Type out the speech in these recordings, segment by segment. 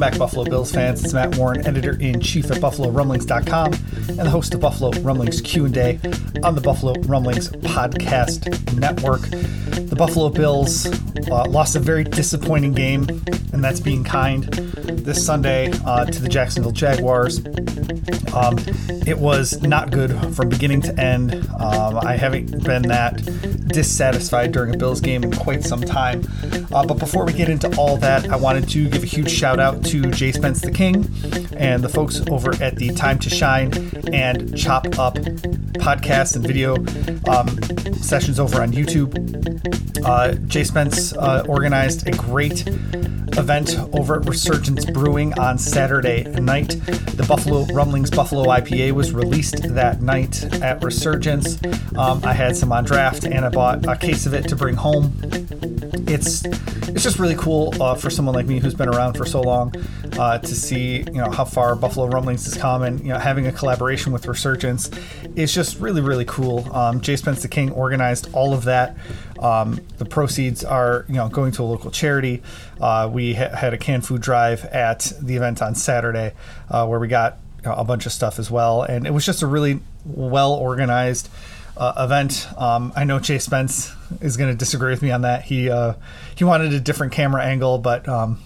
Back, Buffalo Bills fans. It's Matt Warren, editor-in-chief at BuffaloRumblings.com and the host of Buffalo Rumblings Q&A on the Buffalo Rumblings Podcast Network. The Buffalo Bills uh, lost a very disappointing game, and that's being kind, this Sunday uh, to the Jacksonville Jaguars. Um, it was not good from beginning to end. Um, I haven't been that dissatisfied during a Bills game in quite some time. Uh, but before we get into all that, I wanted to give a huge shout out to Jay Spence the King and the folks over at the Time to Shine and Chop Up podcast and video um, sessions over on YouTube. Uh, Jay Spence uh, organized a great event over at Resurgence Brewing on Saturday night. The Buffalo Rumblings Buffalo IPA was released that night at Resurgence. Um, I had some on draft and I bought a case of it to bring home. It's it's just really cool uh, for someone like me who's been around for so long uh, to see you know how far Buffalo Rumblings has come and you know having a collaboration with Resurgence is just really really cool. Um, Jay Spence the King organized all of that. Um, the proceeds are you know going to a local charity. Uh, we ha- had a canned food drive at the event on Saturday uh, where we got you know, a bunch of stuff as well, and it was just a really well organized. Uh, event. Um, I know Jay Spence is going to disagree with me on that. He uh, he wanted a different camera angle, but um,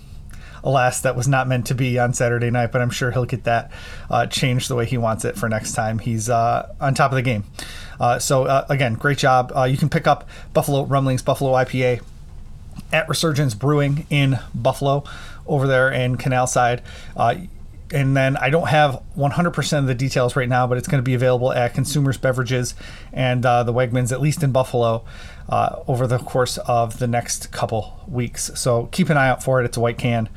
alas, that was not meant to be on Saturday night. But I'm sure he'll get that uh, changed the way he wants it for next time. He's uh, on top of the game. Uh, so uh, again, great job. you can pick up Buffalo Rumblings Buffalo IPA at Resurgence Brewing in Buffalo over there in Canal Side and then I don't have 100% of the details right now, but it's going to be available at Consumers Beverages and uh, the Wegmans, at least in Buffalo, uh, over the course of the next couple weeks. So keep an eye out for it. It's a white can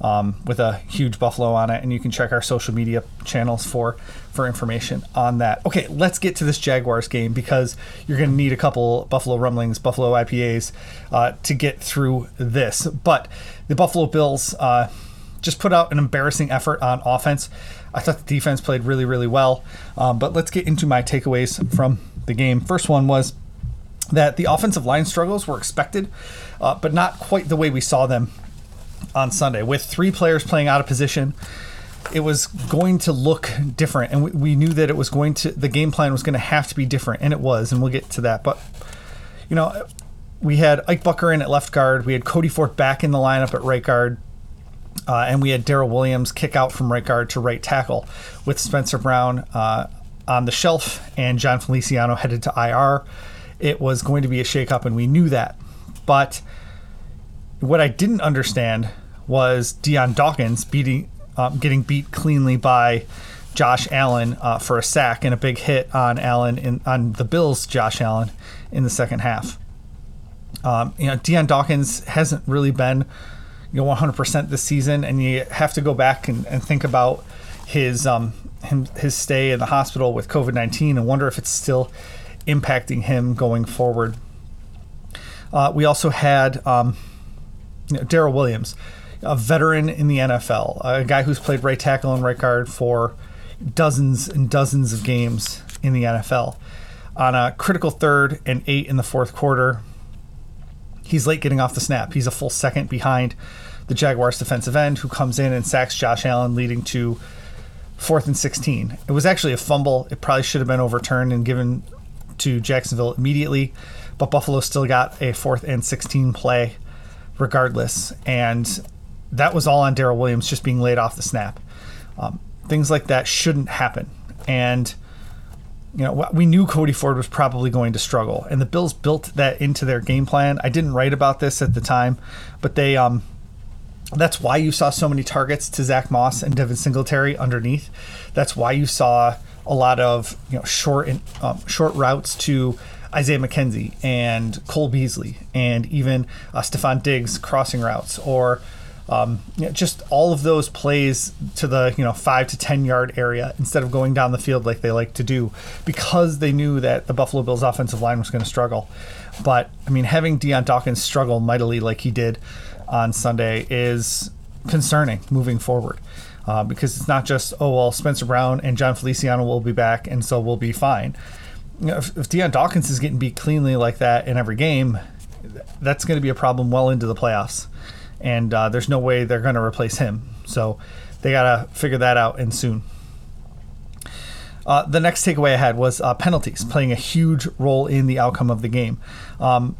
um, with a huge buffalo on it, and you can check our social media channels for for information on that. Okay, let's get to this Jaguars game because you're going to need a couple Buffalo Rumblings, Buffalo IPAs uh, to get through this. But the Buffalo Bills uh, just put out an embarrassing effort on offense. I thought the defense played really, really well. Um, but let's get into my takeaways from the game. First one was that the offensive line struggles were expected, uh, but not quite the way we saw them on Sunday. With three players playing out of position, it was going to look different, and we, we knew that it was going to. The game plan was going to have to be different, and it was, and we'll get to that. But you know, we had Ike Boettger in at left guard. We had Cody Ford back in the lineup at right guard. Uh, and we had Daryl Williams kick out from right guard to right tackle with Spencer Brown uh, on the shelf and Jon Feliciano headed to IR. It was going to be a shakeup, and we knew that. But what I didn't understand was Dion Dawkins beating, um, getting beat cleanly by Josh Allen uh, for a sack and a big hit on Allen in on the Bills. Josh Allen in the second half. Um, you know, Dion Dawkins hasn't really been you know 100% this season, and you have to go back and, and think about his um him, his stay in the hospital with COVID 19 and wonder if it's still impacting him going forward. Uh, we also had um, you know, Daryl Williams, a veteran in the NFL, a guy who's played right tackle and right guard for dozens and dozens of games in the NFL. On a critical third and eight in the fourth quarter, he's late getting off the snap. He's a full second behind the Jaguars defensive end who comes in and sacks Josh Allen, leading to fourth and 16. It was actually a fumble. It probably should have been overturned and given to Jacksonville immediately, but Buffalo still got a fourth and 16 play regardless. And that was all on Daryl Williams just being laid off the snap. Um, things like that shouldn't happen. And you know, we knew Cody Ford was probably going to struggle, and the Bills built that into their game plan. I didn't write about this at the time, but they um, That's why you saw so many targets to Zach Moss and Devin Singletary underneath. That's why you saw a lot of you know short and um, short routes to Isaiah McKenzie and Cole Beasley and even uh, Stefon Diggs crossing routes or um, you know, just all of those plays to the you know five to ten yard area instead of going down the field like they like to do because they knew that the Buffalo Bills offensive line was going to struggle. But I mean, having Dion Dawkins struggle mightily like he did on Sunday is concerning moving forward. Uh, because it's not just oh well Spencer Brown and Jon Feliciano will be back and so we'll be fine. Know, if, if Dion Dawkins is getting beat cleanly like that in every game, that's going to be a problem well into the playoffs, and uh, there's no way they're going to replace him. So they got to figure that out and soon. Uh, the next takeaway I had was uh, penalties playing a huge role in the outcome of the game. Um,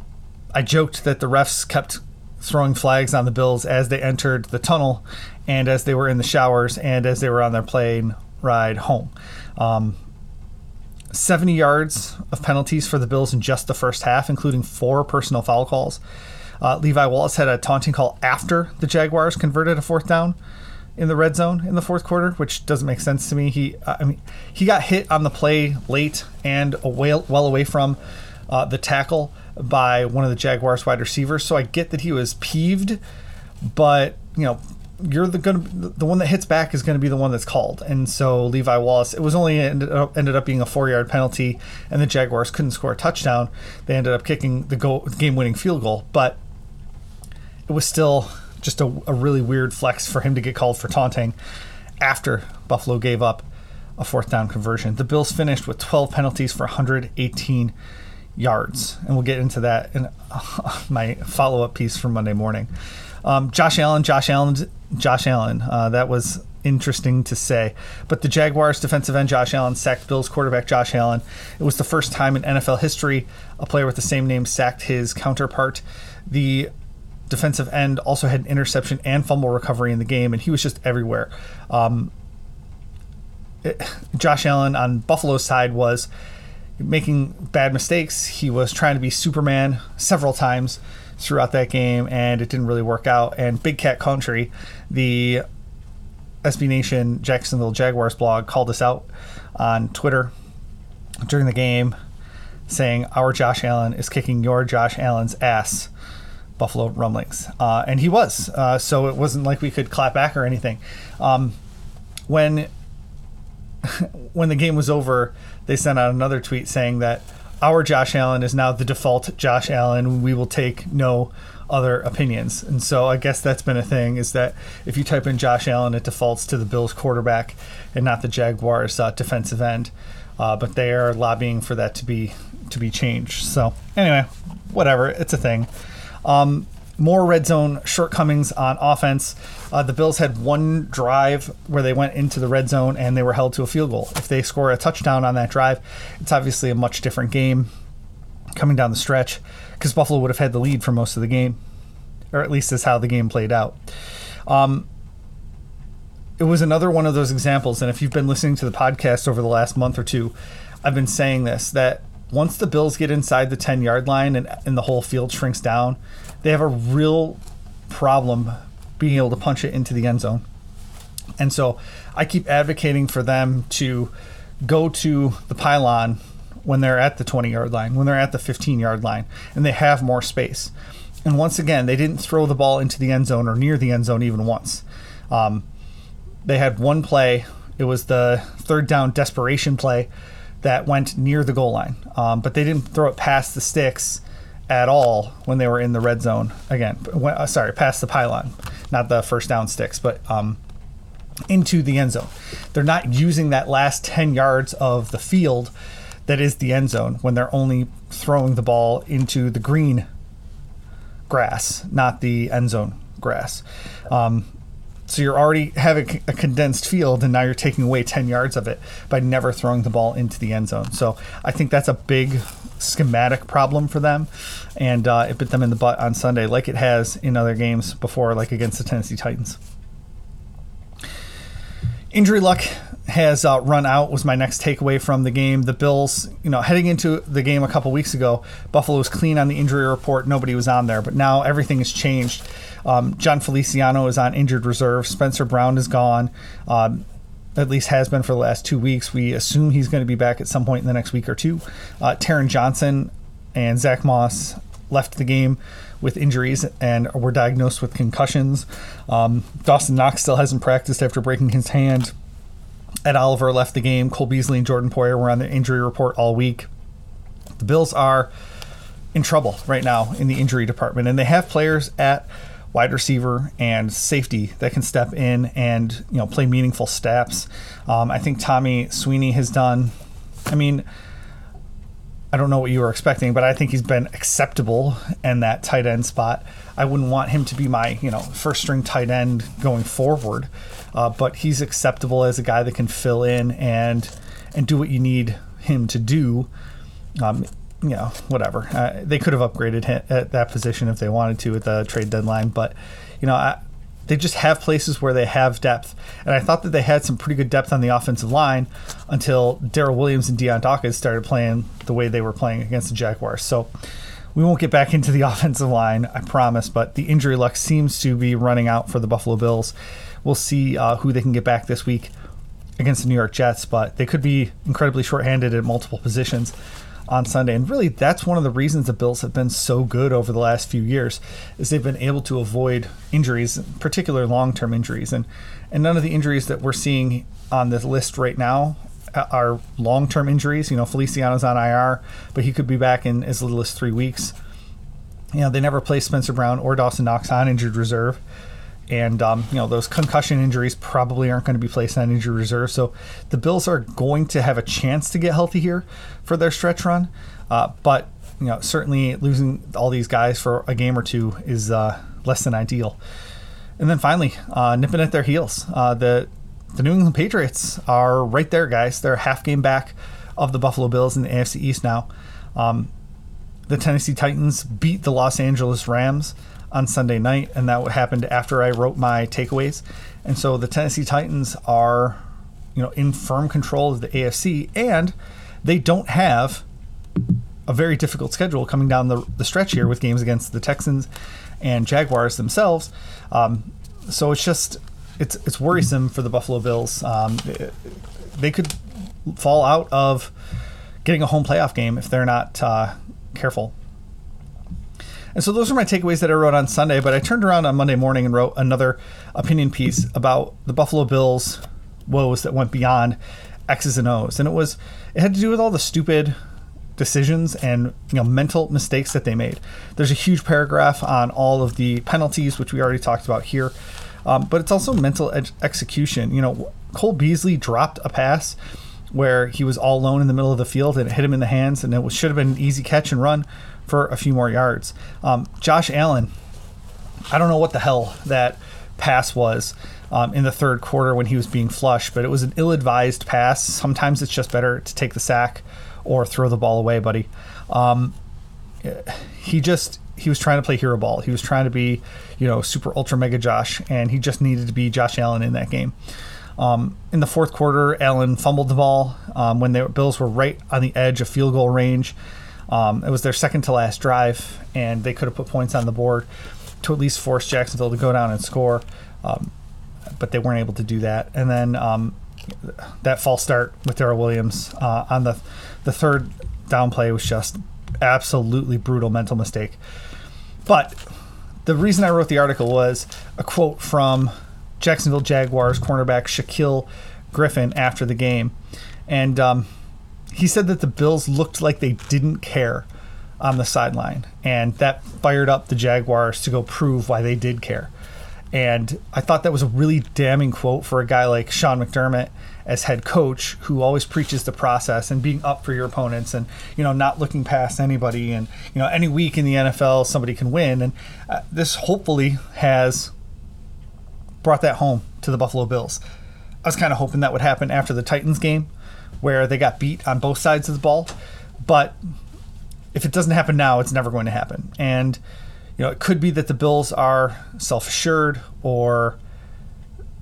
I joked that the refs kept throwing flags on the Bills as they entered the tunnel and as they were in the showers and as they were on their plane ride home. Um, 70 yards of penalties for the Bills in just the first half, including four personal foul calls. Uh, Levi Wallace had a taunting call after the Jaguars converted a fourth down in the red zone in the fourth quarter, which doesn't make sense to me. He, I mean, he got hit on the play late and away, well away from uh, the tackle by one of the Jaguars wide receivers. So I get that he was peeved, but you know, you're the gonna the one that hits back is going to be the one that's called. And so Levi Wallace, it was only ended up, ended up being a four yard penalty, and the Jaguars couldn't score a touchdown. They ended up kicking the game winning field goal, but it was still just a, a really weird flex for him to get called for taunting after Buffalo gave up a fourth down conversion. The Bills finished with 12 penalties for 118 yards, and we'll get into that in my follow up piece for Monday morning. Um, Josh Allen, Josh Allen, Josh Allen. Uh, that was interesting to say. But the Jaguars defensive end Josh Allen sacked Bills quarterback Josh Allen. It was the first time in NFL history a player with the same name sacked his counterpart. The defensive end also had an interception and fumble recovery in the game, and he was just everywhere. Um, it, Josh Allen on Buffalo's side was making bad mistakes. He was trying to be Superman several times throughout that game, and it didn't really work out. And Big Cat Country, the SB Nation Jacksonville Jaguars blog, called us out on Twitter during the game, saying our Josh Allen is kicking your Josh Allen's ass. Buffalo Rumblings, uh, and he was. Uh, so it wasn't like we could clap back or anything. Um, when when the game was over, they sent out another tweet saying that our Josh Allen is now the default Josh Allen. We will take no other opinions. And so I guess that's been a thing is that if you type in Josh Allen, it defaults to the Bills quarterback and not the Jaguars uh, defensive end. Uh, but they are lobbying for that to be to be changed. So anyway, whatever, it's a thing. Um, more red zone shortcomings on offense. Uh, the Bills had one drive where they went into the red zone and they were held to a field goal. If they score a touchdown on that drive, it's obviously a much different game coming down the stretch because Buffalo would have had the lead for most of the game, or at least is how the game played out. Um, it was another one of those examples, and if you've been listening to the podcast over the last month or two, I've been saying this that once the Bills get inside the 10 yard line and, and the whole field shrinks down, they have a real problem being able to punch it into the end zone. And so I keep advocating for them to go to the pylon when they're at the 20 yard line, when they're at the 15 yard line, and they have more space. And once again, they didn't throw the ball into the end zone or near the end zone even once. Um, they had one play, it was the third down desperation play that went near the goal line, um, but they didn't throw it past the sticks at all when they were in the red zone. Again, when, uh, sorry, past the pylon, not the first down sticks, but um, into the end zone. They're not using that last 10 yards of the field that is the end zone when they're only throwing the ball into the green grass, not the end zone grass. Um, so you're already having a condensed field, and now you're taking away 10 yards of it by never throwing the ball into the end zone. So I think that's a big schematic problem for them, and uh, it bit them in the butt on Sunday, like it has in other games before, like against the Tennessee Titans. Injury luck has uh, run out was my next takeaway from the game. The Bills, you know, heading into the game a couple weeks ago, Buffalo was clean on the injury report. Nobody was on there, but now everything has changed. Um, Jon Feliciano is on injured reserve. Spencer Brown is gone. Um, at least has been for the last two weeks. We assume he's going to be back at some point in the next week or two. Uh, Taron Johnson and Zach Moss left the game with injuries and were diagnosed with concussions. Um, Dawson Knox still hasn't practiced after breaking his hand. Ed Oliver left the game. Cole Beasley and Jordan Poyer were on the injury report all week. The Bills are in trouble right now in the injury department, and they have players at wide receiver and safety that can step in and you know play meaningful snaps. Um, I think Tommy Sweeney has done. I mean, I don't know what you were expecting, but I think he's been acceptable in that tight end spot. I wouldn't want him to be my, you know, first string tight end going forward, uh, but he's acceptable as a guy that can fill in and and do what you need him to do. Um, you know, whatever. Uh, they could have upgraded him at that position if they wanted to at the trade deadline, but you know, I, they just have places where they have depth. And I thought that they had some pretty good depth on the offensive line until Daryl Williams and Dion Dawkins started playing the way they were playing against the Jaguars. So we won't get back into the offensive line, I promise, but the injury luck seems to be running out for the Buffalo Bills. We'll see uh, who they can get back this week against the New York Jets, but they could be incredibly shorthanded at multiple positions on Sunday. And really, that's one of the reasons the Bills have been so good over the last few years is they've been able to avoid injuries, particular long-term injuries, and and none of the injuries that we're seeing on this list right now uh, are long-term injuries. You know, Feliciano's on IR, but he could be back in as little as three weeks. You know, they never play Spencer Brown or Dawson Knox on injured reserve and um, you know those concussion injuries probably aren't going to be placed on injury reserve. So the Bills are going to have a chance to get healthy here for their stretch run, uh, but you know certainly losing all these guys for a game or two is uh, less than ideal. And then finally, uh, nipping at their heels, uh, the the New England Patriots are right there, guys. They're half game back of the Buffalo Bills in the AFC East now. Um, the Tennessee Titans beat the Los Angeles Rams on Sunday night, and that happened after I wrote my takeaways. And so the Tennessee Titans are, you know, in firm control of the AFC, and they don't have a very difficult schedule coming down the, the stretch here with games against the Texans and Jaguars themselves. Um, so it's just it's it's worrisome for the Buffalo Bills. Um, they could fall out of getting a home playoff game if they're not uh, careful. And so those are my takeaways that I wrote on Sunday. But I turned around on Monday morning and wrote another opinion piece about the Buffalo Bills woes that went beyond X's and O's. And it was it had to do with all the stupid decisions and you know mental mistakes that they made. There's a huge paragraph on all of the penalties, which we already talked about here. Um, but it's also mental ed- execution. You know, Cole Beasley dropped a pass where he was all alone in the middle of the field and it hit him in the hands, and it should have been an easy catch and run for a few more yards. Um, Josh Allen, I don't know what the hell that pass was um, in the third quarter when he was being flushed, but it was an ill advised pass. Sometimes it's just better to take the sack or throw the ball away, buddy. Um, he just he was trying to play hero ball. He was trying to be, you know, super ultra mega Josh, and he just needed to be Josh Allen in that game. Um, in the fourth quarter, Allen fumbled the ball um, when the Bills were right on the edge of field goal range. Um, it was their second to last drive, and they could have put points on the board to at least force Jacksonville to go down and score, um, but they weren't able to do that. And then um, that false start with Daryl Williams uh, on the the third down play was just absolutely brutal mental mistake. But the reason I wrote the article was a quote from Jacksonville Jaguars cornerback Shaquill Griffin after the game, and um, he said that the Bills looked like they didn't care on the sideline, and that fired up the Jaguars to go prove why they did care. And I thought that was a really damning quote for a guy like Sean McDermott as head coach, who always preaches the process and being up for your opponents, and you know not looking past anybody. And you know any week in the NFL, somebody can win, and uh, this hopefully has brought that home to the Buffalo Bills. I was kind of hoping that would happen after the Titans game, where they got beat on both sides of the ball. But if it doesn't happen now, it's never going to happen. And you know, it could be that the Bills are self-assured or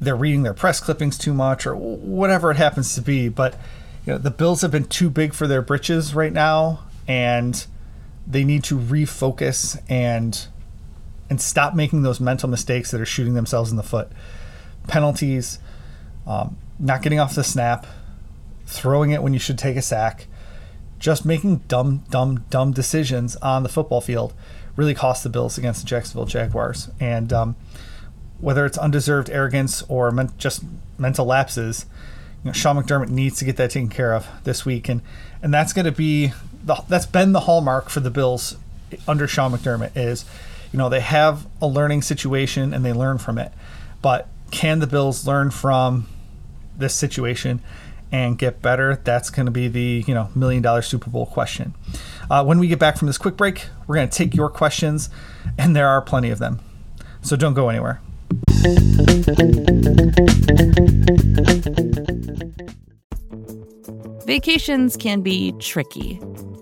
they're reading their press clippings too much or whatever it happens to be. But you know, the Bills have been too big for their britches right now, and they need to refocus and and stop making those mental mistakes that are shooting themselves in the foot. Penalties, um, not getting off the snap, throwing it when you should take a sack, just making dumb, dumb, dumb decisions on the football field really cost the Bills against the Jacksonville Jaguars. And um, whether it's undeserved arrogance or men- just mental lapses, you know, Sean McDermott needs to get that taken care of this week, and and that's going to be the, that's been the hallmark for the Bills under Sean McDermott is, you know, they have a learning situation and they learn from it, but can the Bills learn from this situation and get better? That's going to be the you know million dollar Super Bowl question. Uh, when we get back from this quick break, we're going to take your questions, and there are plenty of them. So don't go anywhere. Vacations can be tricky.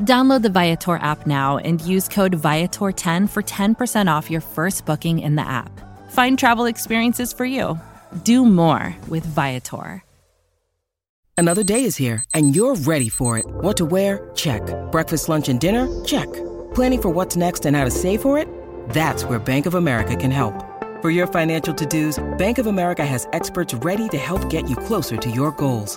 Download the Viator app now and use code Viator10 for 10% off your first booking in the app. Find travel experiences for you. Do more with Viator. Another day is here and you're ready for it. What to wear? Check. Breakfast, lunch, and dinner? Check. Planning for what's next and how to save for it? That's where Bank of America can help. For your financial to-dos, Bank of America has experts ready to help get you closer to your goals.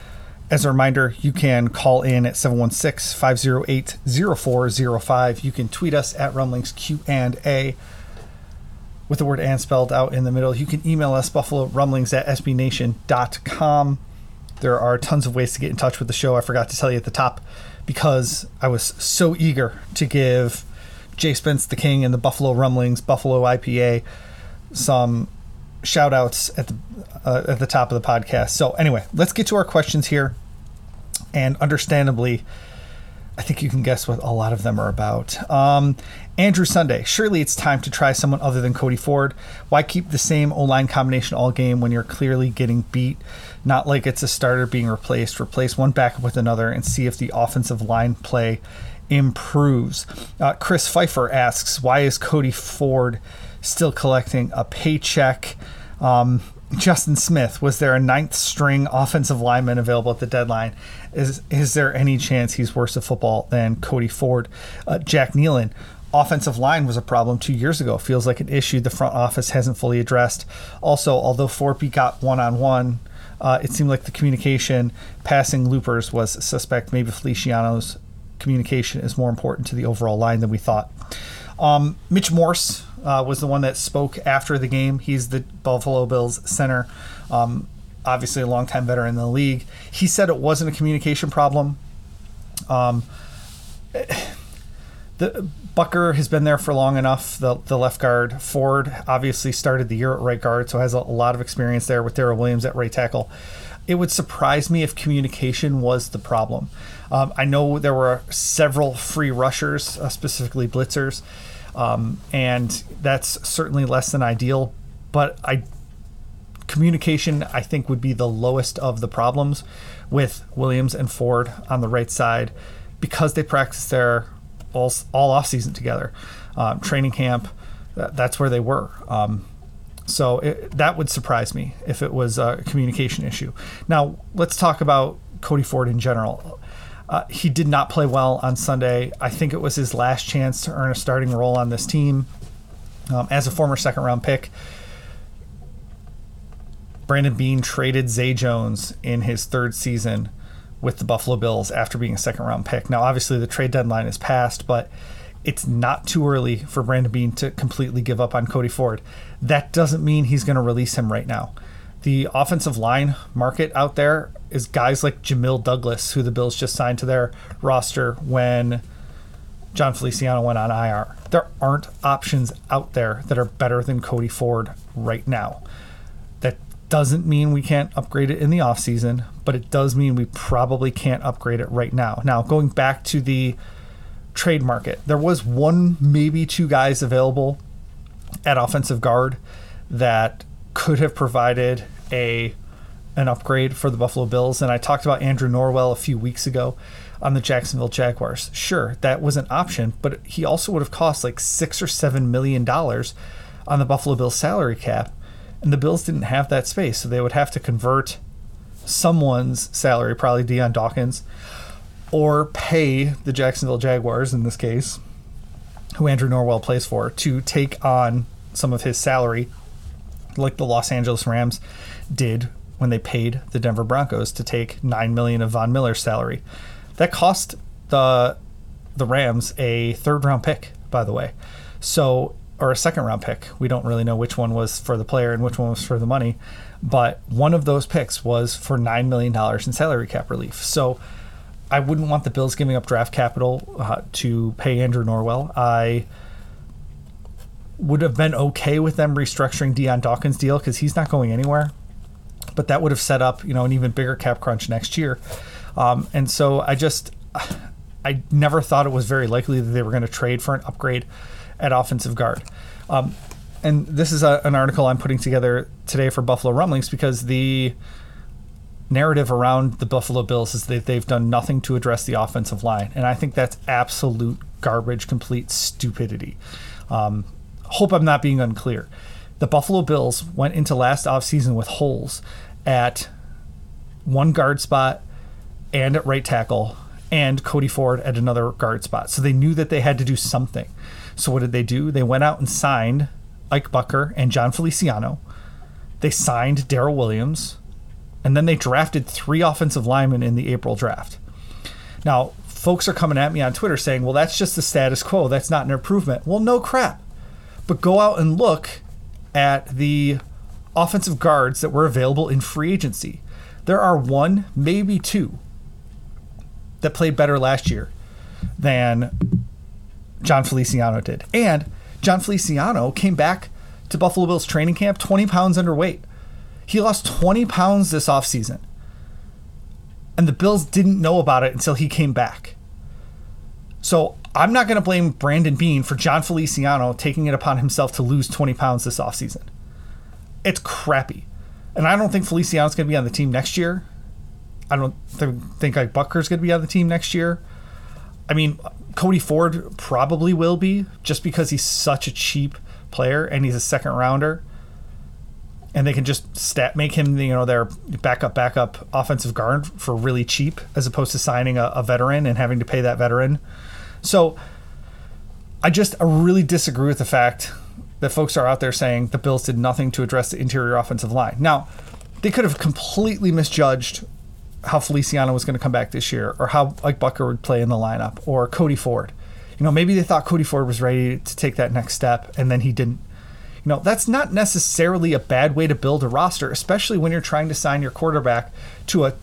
As a reminder, you can call in at 716-508-0405. You can tweet us at Rumblings Q&A with the word and spelled out in the middle. You can email us buffalo rumblings at sbnation.com. There are tons of ways to get in touch with the show. I forgot to tell you at the top because I was so eager to give Jay Spence the King and the Buffalo Rumblings Buffalo IPA some shout outs at the uh, at the top of the podcast. So anyway, let's get to our questions here. And understandably, I think you can guess what a lot of them are about. Um, Andrew Sunday, surely it's time to try someone other than Cody Ford. Why keep the same O line combination all game when you're clearly getting beat? Not like it's a starter being replaced. Replace one backup with another and see if the offensive line play improves. Uh, Chris Pfeiffer asks, why is Cody Ford still collecting a paycheck? Um, Justin Smith, was there a ninth string offensive lineman available at the deadline? Is is there any chance he's worse at football than Cody Ford? Uh, Jack Nealon, offensive line was a problem two years ago. Feels like an issue the front office hasn't fully addressed. Also, although Forby got one on one, it seemed like the communication passing loopers was suspect. Maybe Feliciano's communication is more important to the overall line than we thought. Um, Mitch Morse uh, was the one that spoke after the game. He's the Buffalo Bills center, um, obviously a longtime veteran in the league. He said it wasn't a communication problem. Um, the Boettger has been there for long enough. The the left guard Ford obviously started the year at right guard, so has a, a lot of experience there with Daryl Williams at right tackle. It would surprise me if communication was the problem. Um, I know there were several free rushers, uh, specifically blitzers, um, and that's certainly less than ideal. But I communication I think would be the lowest of the problems with Williams and Ford on the right side because they practice there all all off season together, um, training camp. That, that's where they were. Um, so it, that would surprise me if it was a communication issue. Now let's talk about Cody Ford in general. Uh, he did not play well on Sunday. I think it was his last chance to earn a starting role on this team. Um, as a former second round pick, Brandon Beane traded Zay Jones in his third season with the Buffalo Bills after being a second round pick. Now, obviously, the trade deadline is passed, but it's not too early for Brandon Beane to completely give up on Cody Ford. That doesn't mean he's going to release him right now. The offensive line market out there is guys like Jamil Douglas, who the Bills just signed to their roster when Jon Feliciano went on IR. There aren't options out there that are better than Cody Ford right now. That doesn't mean we can't upgrade it in the offseason, but it does mean we probably can't upgrade it right now. Now, going back to the trade market, there was one, maybe two guys available at offensive guard that could have provided a an upgrade for the Buffalo Bills. And I talked about Andrew Norwell a few weeks ago on the Jacksonville Jaguars. Sure, that was an option, but he also would have cost like six or seven million dollars on the Buffalo Bills salary cap. And the Bills didn't have that space, so they would have to convert someone's salary, probably Dion Dawkins, or pay the Jacksonville Jaguars in this case, who Andrew Norwell plays for, to take on some of his salary, like the Los Angeles Rams did when they paid the Denver Broncos to take nine million of Von Miller's salary. That cost the the Rams a third round pick, by the way. So or a second round pick. We don't really know which one was for the player and which one was for the money, but one of those picks was for nine million dollars in salary cap relief. So I wouldn't want the Bills giving up draft capital uh, to pay Andrew Norwell. I would have been okay with them restructuring Dion Dawkins' deal because he's not going anywhere but that would have set up you know an even bigger cap crunch next year. Um, and so I just I never thought it was very likely that they were going to trade for an upgrade at offensive guard. Um, and this is a, an article I'm putting together today for Buffalo Rumblings because the narrative around the Buffalo Bills is that they've done nothing to address the offensive line, and I think that's absolute garbage, complete stupidity. Um, hope I'm not being unclear the Buffalo Bills went into last offseason with holes at one guard spot and at right tackle and Cody Ford at another guard spot. So they knew that they had to do something. So what did they do? They went out and signed Ike Boettger and Jon Feliciano. They signed Daryl Williams. And then they drafted three offensive linemen in the April draft. Now, folks are coming at me on Twitter saying, well, that's just the status quo. That's not an improvement. Well, no crap. But go out and look at the offensive guards that were available in free agency. There are one, maybe two, that played better last year than Jon Feliciano did. And Jon Feliciano came back to Buffalo Bills training camp 20 pounds underweight. He lost 20 pounds this offseason. And the Bills didn't know about it until he came back. So I'm not going to blame Brandon Beane for Jon Feliciano taking it upon himself to lose 20 pounds this offseason. It's crappy. And I don't think Feliciano's going to be on the team next year. I don't th- think like Boettger's going to be on the team next year. I mean, Cody Ford probably will be just because he's such a cheap player and he's a second rounder. And they can just stat make him, you know, their backup backup offensive guard for really cheap, as opposed to signing a, a veteran and having to pay that veteran so I just I really disagree with the fact that folks are out there saying the Bills did nothing to address the interior offensive line. Now, they could have completely misjudged how Feliciano was going to come back this year or how Ike Bucker would play in the lineup or Cody Ford. You know, maybe they thought Cody Ford was ready to take that next step and then he didn't. You know, that's not necessarily a bad way to build a roster, especially when you're trying to sign your quarterback to a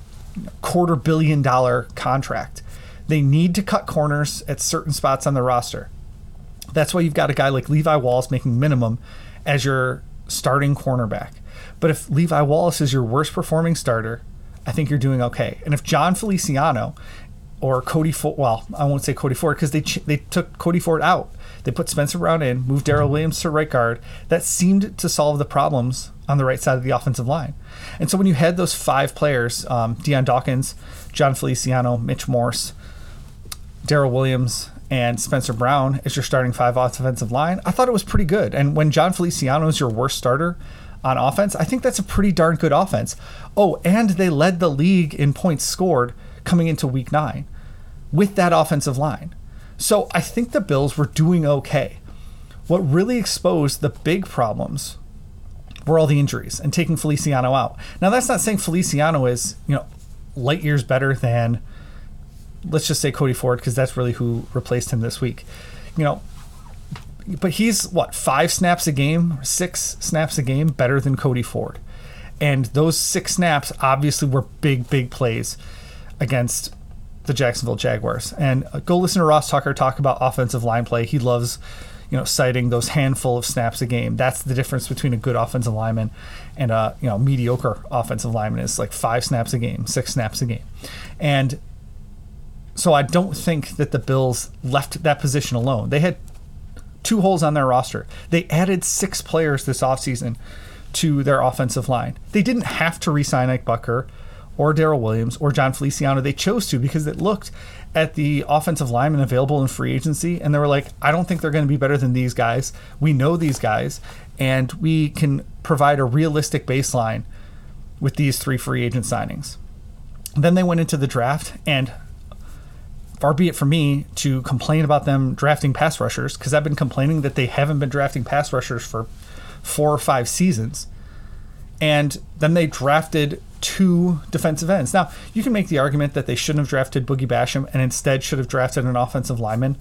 quarter billion dollar contract. They need to cut corners at certain spots on the roster. That's why you've got a guy like Levi Wallace making minimum as your starting cornerback. But if Levi Wallace is your worst performing starter, I think you're doing okay. And if Jon Feliciano or Cody Ford, well, I won't say Cody Ford because they ch- they took Cody Ford out. They put Spencer Brown in, moved Daryl Williams to right guard. That seemed to solve the problems on the right side of the offensive line. And so when you had those five players, um, Dion Dawkins, Jon Feliciano, Mitch Morse, Daryl Williams and Spencer Brown is your starting five offensive line, I thought it was pretty good. And when Jon Feliciano is your worst starter on offense, I think that's a pretty darn good offense. Oh, and they led the league in points scored coming into week nine with that offensive line. So I think the Bills were doing okay. What really exposed the big problems were all the injuries and taking Feliciano out. Now that's not saying Feliciano is, you know, light years better than let's just say Cody Ford because that's really who replaced him this week. You know, but he's what five snaps a game, six snaps a game better than Cody Ford, and those six snaps obviously were big, big plays against the Jacksonville Jaguars. And uh, go listen to Ross Tucker talk about offensive line play. He loves, you know, citing those handful of snaps a game. That's the difference between a good offensive lineman and a you know mediocre offensive lineman is like five snaps a game, six snaps a game, and so I don't think that the Bills left that position alone. They had two holes on their roster. They added six players this offseason to their offensive line. They didn't have to re-sign Ike Boettger or Daryl Williams or Jon Feliciano. They chose to because it looked at the offensive linemen available in free agency and they were like, I don't think they're going to be better than these guys. We know these guys and we can provide a realistic baseline with these three free agent signings. Then they went into the draft and far be it from me to complain about them drafting pass rushers because I've been complaining that they haven't been drafting pass rushers for four or five seasons. And then they drafted two defensive ends. Now, you can make the argument that they shouldn't have drafted Boogie Basham and instead should have drafted an offensive lineman.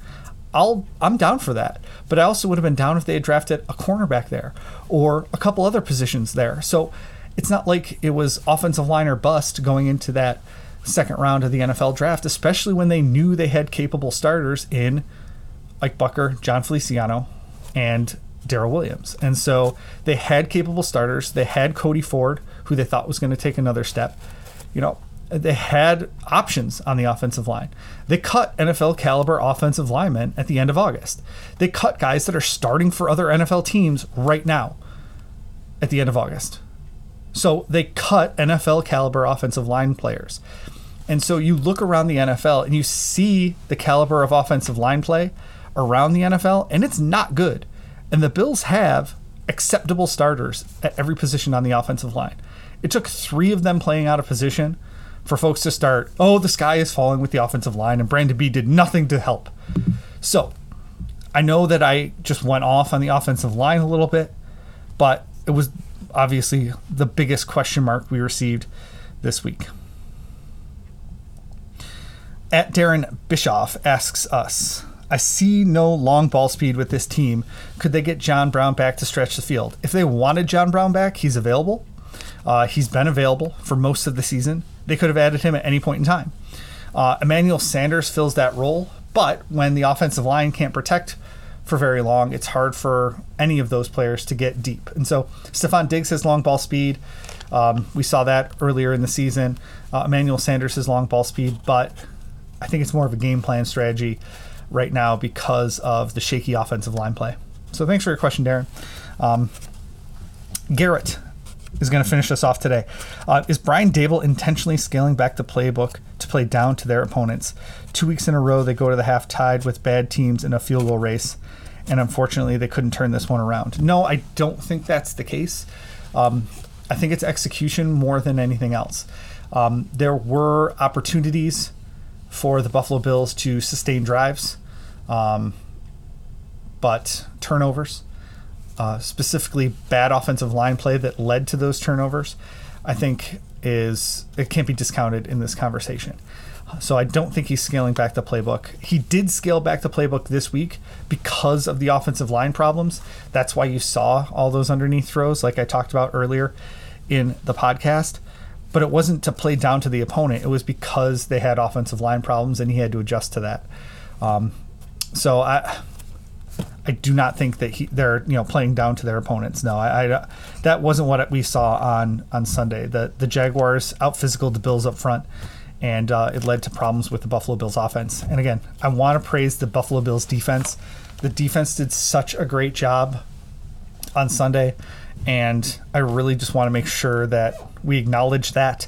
I'll I'm down for that. But I also would have been down if they had drafted a cornerback there or a couple other positions there. So it's not like it was offensive line or bust going into that second round of the NFL draft, especially when they knew they had capable starters in Ike Boettger, Jon Feliciano, and Daryl Williams. And so they had capable starters. They had Cody Ford, who they thought was going to take another step. You know, they had options on the offensive line. They cut NFL caliber offensive linemen at the end of August. They cut guys that are starting for other NFL teams right now at the end of August. So they cut NFL caliber offensive line players. And so you look around the NFL and you see the caliber of offensive line play around the NFL, and it's not good. And the Bills have acceptable starters at every position on the offensive line. It took three of them playing out of position for folks to start, oh, the sky is falling with the offensive line, and Brandon B did nothing to help. So I know that I just went off on the offensive line a little bit, but it was obviously the biggest question mark we received this week at Darren Bischoff asks us I see no long ball speed with this team. Could they get John Brown back to stretch the field? If they wanted John Brown back, he's available. Uh, he's been available for most of the season. They could have added him at any point in time. Uh, Emmanuel Sanders fills that role, but when the offensive line can't protect for very long, it's hard for any of those players to get deep. And so Stefon Diggs has long ball speed. Um, we saw that earlier in the season. Uh, Emmanuel Sanders has long ball speed, but I think it's more of a game plan strategy right now because of the shaky offensive line play. So thanks for your question, Darren. Um, Garrett is going to finish us off today. Uh, is Brian Daboll intentionally scaling back the playbook to play down to their opponents? Two weeks in a row, they go to the half tied with bad teams in a field goal race, and unfortunately, they couldn't turn this one around. No, I don't think that's the case. Um, I think it's execution more than anything else. Um, there were opportunities for the Buffalo Bills to sustain drives, um, but turnovers, uh, specifically bad offensive line play that led to those turnovers, I think is it can't be discounted in this conversation. So I don't think he's scaling back the playbook. He did scale back the playbook this week because of the offensive line problems. That's why you saw all those underneath throws, like I talked about earlier in the podcast but it wasn't to play down to the opponent. It was because they had offensive line problems, and he had to adjust to that. Um, so I, I do not think that he, they're you know playing down to their opponents. No, I, I that wasn't what we saw on on Sunday. The the Jaguars out physical the Bills up front, and uh, it led to problems with the Buffalo Bills offense. And again, I want to praise the Buffalo Bills defense. The defense did such a great job on Sunday and I really just want to make sure that we acknowledge that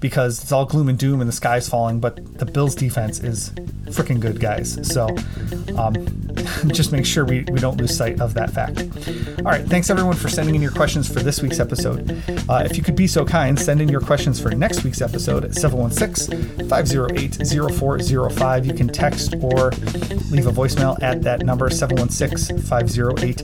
because it's all gloom and doom and the sky's falling, but the Bills defense is freaking good, guys. So um, just make sure we, we don't lose sight of that fact. All right, thanks everyone for sending in your questions for this week's episode. Uh, if you could be so kind, send in your questions for next week's episode at 716 508 0405. You can text or leave a voicemail at that number 716 508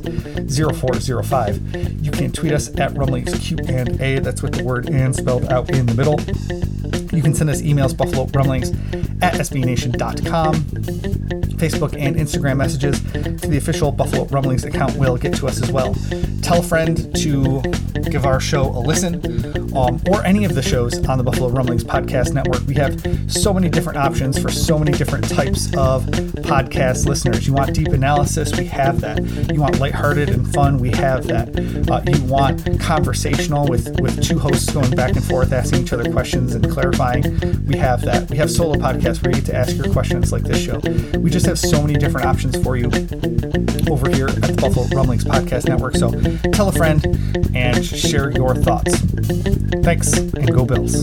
0405. You can tweet us at Rumblings Q and A. That's with the word and spelled out in the middle. Thank you. You can send us emails, buffalo rumblings at sbnation.com. Facebook and Instagram messages to the official Buffalo Rumblings account will get to us as well. Tell a friend to give our show a listen um, or any of the shows on the Buffalo Rumblings Podcast Network. We have so many different options for so many different types of podcast listeners. You want deep analysis? We have that. You want lighthearted and fun? We have that. Uh, you want conversational with, with two hosts going back and forth, asking each other questions and clarifying? We have that. We have solo podcasts where you get to ask your questions like this show. We just have so many different options for you over here at the Buffalo Rumblings Podcast Network. So tell a friend and share your thoughts. Thanks, and go Bills.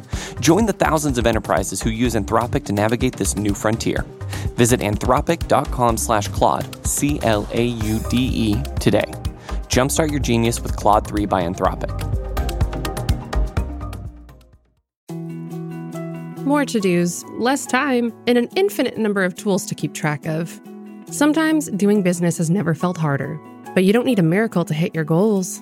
Join the thousands of enterprises who use Anthropic to navigate this new frontier. Visit anthropic.com slash Claude, C L A U D E, today. Jumpstart your genius with Claude 3 by Anthropic. More to dos, less time, and an infinite number of tools to keep track of. Sometimes doing business has never felt harder, but you don't need a miracle to hit your goals.